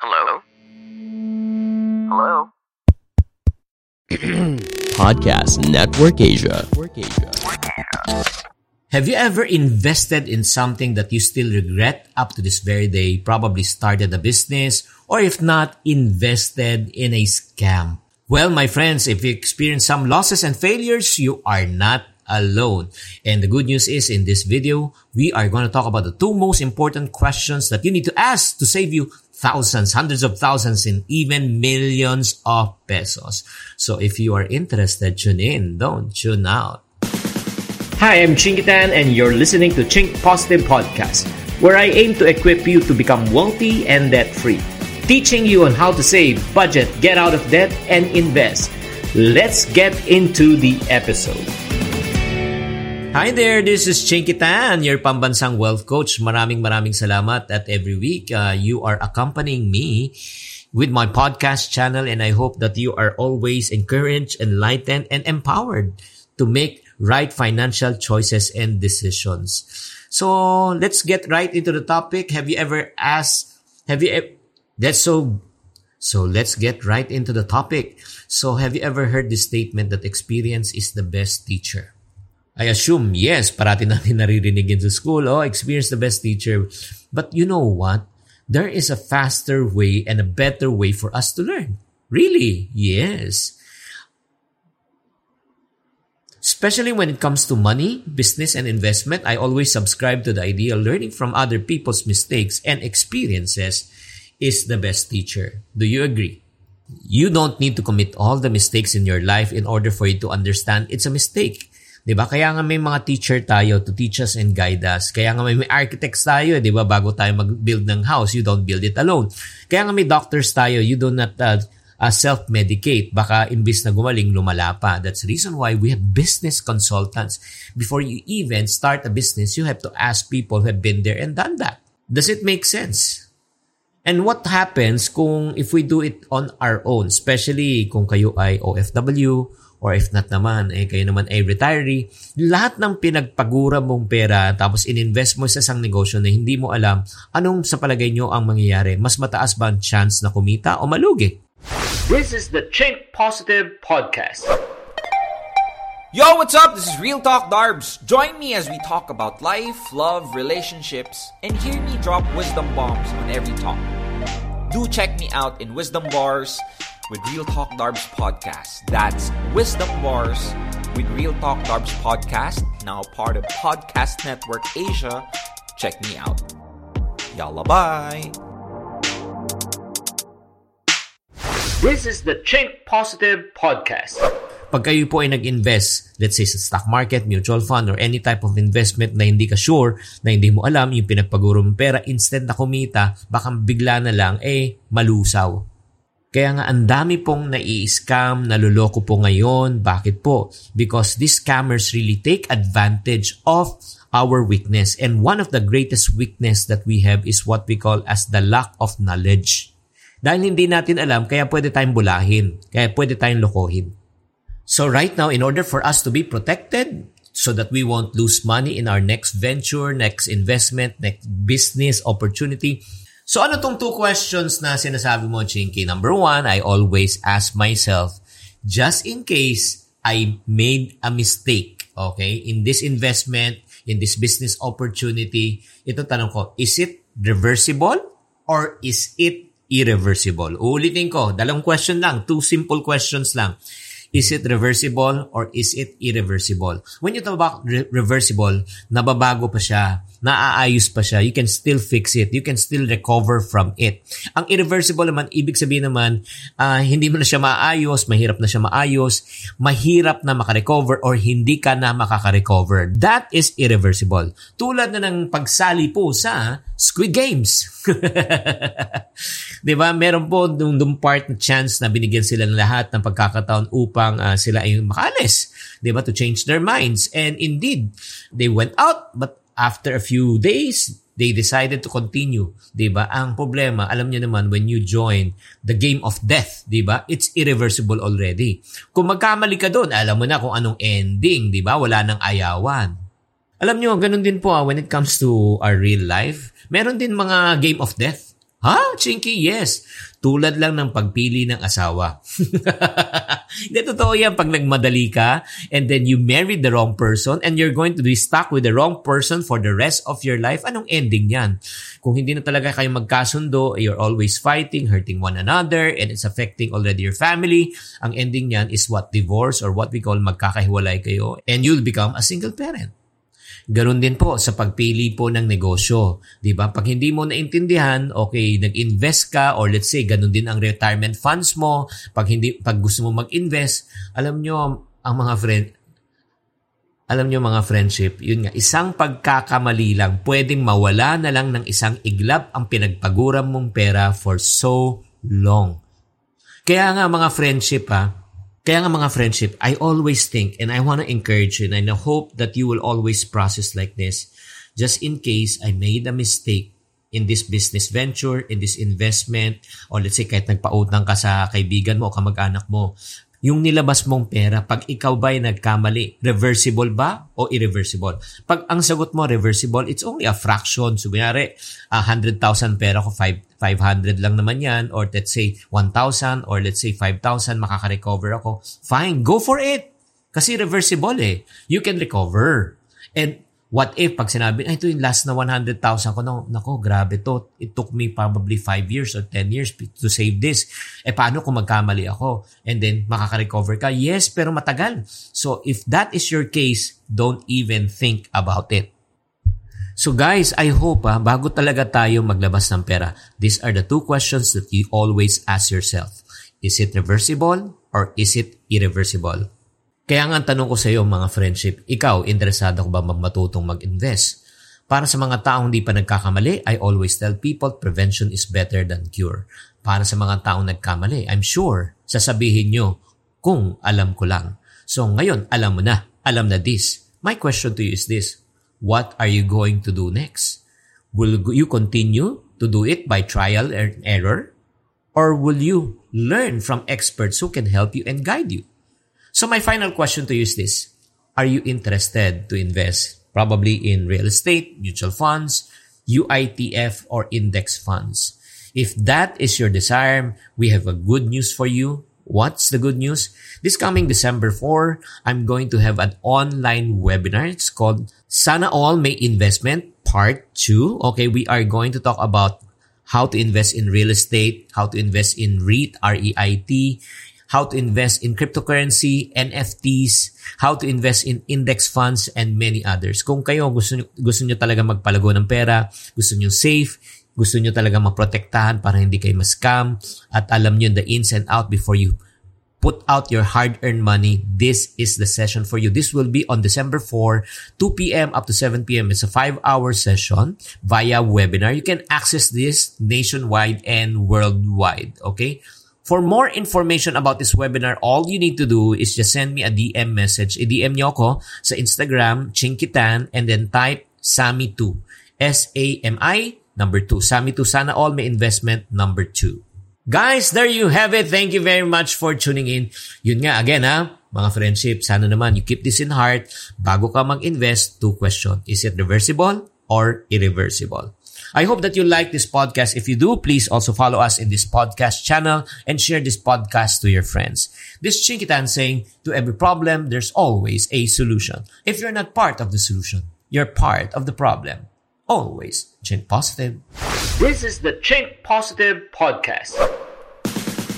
Hello? Hello? Podcast Network Asia. Have you ever invested in something that you still regret up to this very day? Probably started a business, or if not, invested in a scam. Well, my friends, if you experience some losses and failures, you are not alone. And the good news is in this video, we are going to talk about the two most important questions that you need to ask to save you thousands, hundreds of thousands, and even millions of pesos. So if you are interested, tune in. Don't tune out. Hi, I'm Chinkitan, and you're listening to Chink Positive Podcast, where I aim to equip you to become wealthy and debt free, teaching you on how to save, budget, get out of debt, and invest. Let's get into the episode. Hi there, this is Chinky Tan, your pambansang wealth coach. Maraming maraming salamat at every week uh, you are accompanying me with my podcast channel and I hope that you are always encouraged, enlightened, and empowered to make right financial choices and decisions. So let's get right into the topic. Have you ever asked, have you, e- that's so, so let's get right into the topic. So have you ever heard the statement that experience is the best teacher? I assume, yes, parati natin naririnig in the school, oh, experience the best teacher. But you know what? There is a faster way and a better way for us to learn. Really? Yes. Especially when it comes to money, business, and investment, I always subscribe to the idea learning from other people's mistakes and experiences is the best teacher. Do you agree? You don't need to commit all the mistakes in your life in order for you to understand it's a mistake. 'Di ba? Kaya nga may mga teacher tayo to teach us and guide us. Kaya nga may, may architects tayo, 'di ba? Bago tayo mag-build ng house, you don't build it alone. Kaya nga may doctors tayo, you do not uh, uh, self-medicate. Baka imbis na gumaling, lumala pa. That's the reason why we have business consultants. Before you even start a business, you have to ask people who have been there and done that. Does it make sense? And what happens kung if we do it on our own, especially kung kayo ay OFW or if not naman, eh kayo naman ay retiree, lahat ng pinagpagura mong pera tapos ininvest mo sa isang negosyo na hindi mo alam anong sa palagay nyo ang mangyayari, mas mataas ba ang chance na kumita o malugi? This is the Chink Positive Podcast. Yo, what's up? This is Real Talk Darbs. Join me as we talk about life, love, relationships, and hear me drop wisdom bombs on every talk. Do check me out in Wisdom Bars with Real Talk Darbs podcast. That's Wisdom Bars with Real Talk Darbs podcast, now part of Podcast Network Asia. Check me out. Yalla bye. This is the Chink Positive Podcast. Pag kayo po ay nag-invest, let's say sa stock market, mutual fund, or any type of investment na hindi ka sure, na hindi mo alam, yung pinagpaguro mong pera, instead na kumita, baka bigla na lang, eh, malusaw. Kaya nga ang dami pong nai-scam, naluloko po ngayon. Bakit po? Because these scammers really take advantage of our weakness. And one of the greatest weakness that we have is what we call as the lack of knowledge. Dahil hindi natin alam, kaya pwede tayong bulahin. Kaya pwede tayong lokohin. So right now, in order for us to be protected, so that we won't lose money in our next venture, next investment, next business opportunity, So ano tong two questions na sinasabi mo, Chinky? Number one, I always ask myself, just in case I made a mistake, okay, in this investment, in this business opportunity, ito tanong ko, is it reversible or is it irreversible? Uulitin ko, dalawang question lang, two simple questions lang. Is it reversible or is it irreversible? When you talk about re- reversible, nababago pa siya. Naaayos pa siya. You can still fix it. You can still recover from it. Ang irreversible naman, ibig sabihin naman, uh, hindi mo na siya maayos, mahirap na siya maayos, mahirap na makarecover or hindi ka na makaka-recover. That is irreversible. Tulad na ng pagsali po sa Squid Games. 'Di ba? Meron po nung, nung part na chance na binigyan sila ng lahat ng pagkakataon upang uh, sila ay makaalis, 'di ba? To change their minds. And indeed, they went out but after a few days, they decided to continue, 'di ba? Ang problema, alam niyo naman when you join the game of death, 'di ba? It's irreversible already. Kung magkamali ka doon, alam mo na kung anong ending, 'di ba? Wala nang ayawan. Alam niyo, ganun din po ah, when it comes to our real life. Meron din mga game of death. Ha? Chinky, yes. Tulad lang ng pagpili ng asawa. Hindi, totoo yan. Pag nagmadali ka and then you married the wrong person and you're going to be stuck with the wrong person for the rest of your life, anong ending yan? Kung hindi na talaga kayo magkasundo, you're always fighting, hurting one another, and it's affecting already your family, ang ending yan is what? Divorce or what we call magkakahiwalay kayo and you'll become a single parent. Ganon din po sa pagpili po ng negosyo. 'Di ba? Pag hindi mo naintindihan, okay, nag-invest ka or let's say ganon din ang retirement funds mo, pag hindi pag gusto mo mag-invest, alam nyo ang mga friend alam nyo mga friendship, yun nga, isang pagkakamali lang, pwedeng mawala na lang ng isang iglap ang pinagpaguran mong pera for so long. Kaya nga mga friendship ha, kaya nga mga friendship, I always think and I want to encourage you and I hope that you will always process like this. Just in case I made a mistake in this business venture, in this investment, or let's say kahit nagpautang ka sa kaibigan mo o kamag-anak mo, yung nilabas mong pera, pag ikaw ba ay nagkamali, reversible ba o irreversible? Pag ang sagot mo reversible, it's only a fraction. So, binari, uh, 100,000 pera ko, 5, 500 lang naman yan, or let's say 1,000, or let's say 5,000, makaka-recover ako. Fine, go for it! Kasi reversible eh. You can recover. And What if, pag sinabi, ay, ito yung last na 100,000 ko, no, nako, grabe to. It took me probably 5 years or 10 years to save this. Eh, paano kung magkamali ako? And then, makaka-recover ka? Yes, pero matagal. So, if that is your case, don't even think about it. So guys, I hope ah, bago talaga tayo maglabas ng pera, these are the two questions that you always ask yourself. Is it reversible or is it irreversible? Kaya nga ang tanong ko sa iyo mga friendship, ikaw, interesado ko ba matutong mag-invest? Para sa mga taong hindi pa nagkakamali, I always tell people prevention is better than cure. Para sa mga taong nagkamali, I'm sure, sasabihin nyo kung alam ko lang. So ngayon, alam mo na, alam na this. My question to you is this, what are you going to do next? Will you continue to do it by trial and error? Or will you learn from experts who can help you and guide you? So my final question to you is this. Are you interested to invest probably in real estate, mutual funds, UITF, or index funds? If that is your desire, we have a good news for you. What's the good news? This coming December 4, I'm going to have an online webinar. It's called Sana All May Investment Part 2. Okay, we are going to talk about how to invest in real estate, how to invest in REIT, R-E-I-T, how to invest in cryptocurrency, NFTs, how to invest in index funds, and many others. Kung kayo gusto nyo, gusto nyo talaga magpalago ng pera, gusto nyo safe, gusto nyo talaga maprotektahan para hindi kayo ma-scam, at alam nyo the ins and out before you put out your hard-earned money, this is the session for you. This will be on December 4, 2 p.m. up to 7 p.m. It's a five-hour session via webinar. You can access this nationwide and worldwide. Okay? For more information about this webinar, all you need to do is just send me a DM message. I-DM nyo ako sa Instagram, Chinkitan, and then type SAMI2. S-A-M-I, number 2. SAMI2, sana all may investment, number 2. Guys, there you have it. Thank you very much for tuning in. Yun nga, again ha, mga friendship, sana naman you keep this in heart. Bago ka mag-invest, two question. Is it reversible or irreversible? I hope that you like this podcast. If you do, please also follow us in this podcast channel and share this podcast to your friends. This Chinkitan saying, to every problem, there's always a solution. If you're not part of the solution, you're part of the problem. Always Chink Positive. This is the Chink Positive Podcast.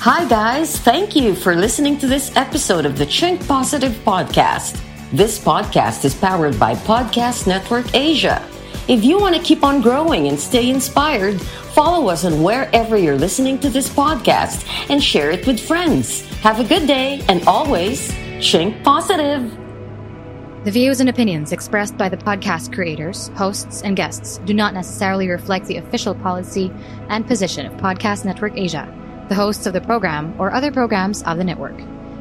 Hi, guys. Thank you for listening to this episode of the Chink Positive Podcast. This podcast is powered by Podcast Network Asia. If you want to keep on growing and stay inspired, follow us on wherever you're listening to this podcast and share it with friends. Have a good day and always think positive. The views and opinions expressed by the podcast creators, hosts, and guests do not necessarily reflect the official policy and position of Podcast Network Asia, the hosts of the program, or other programs of the network.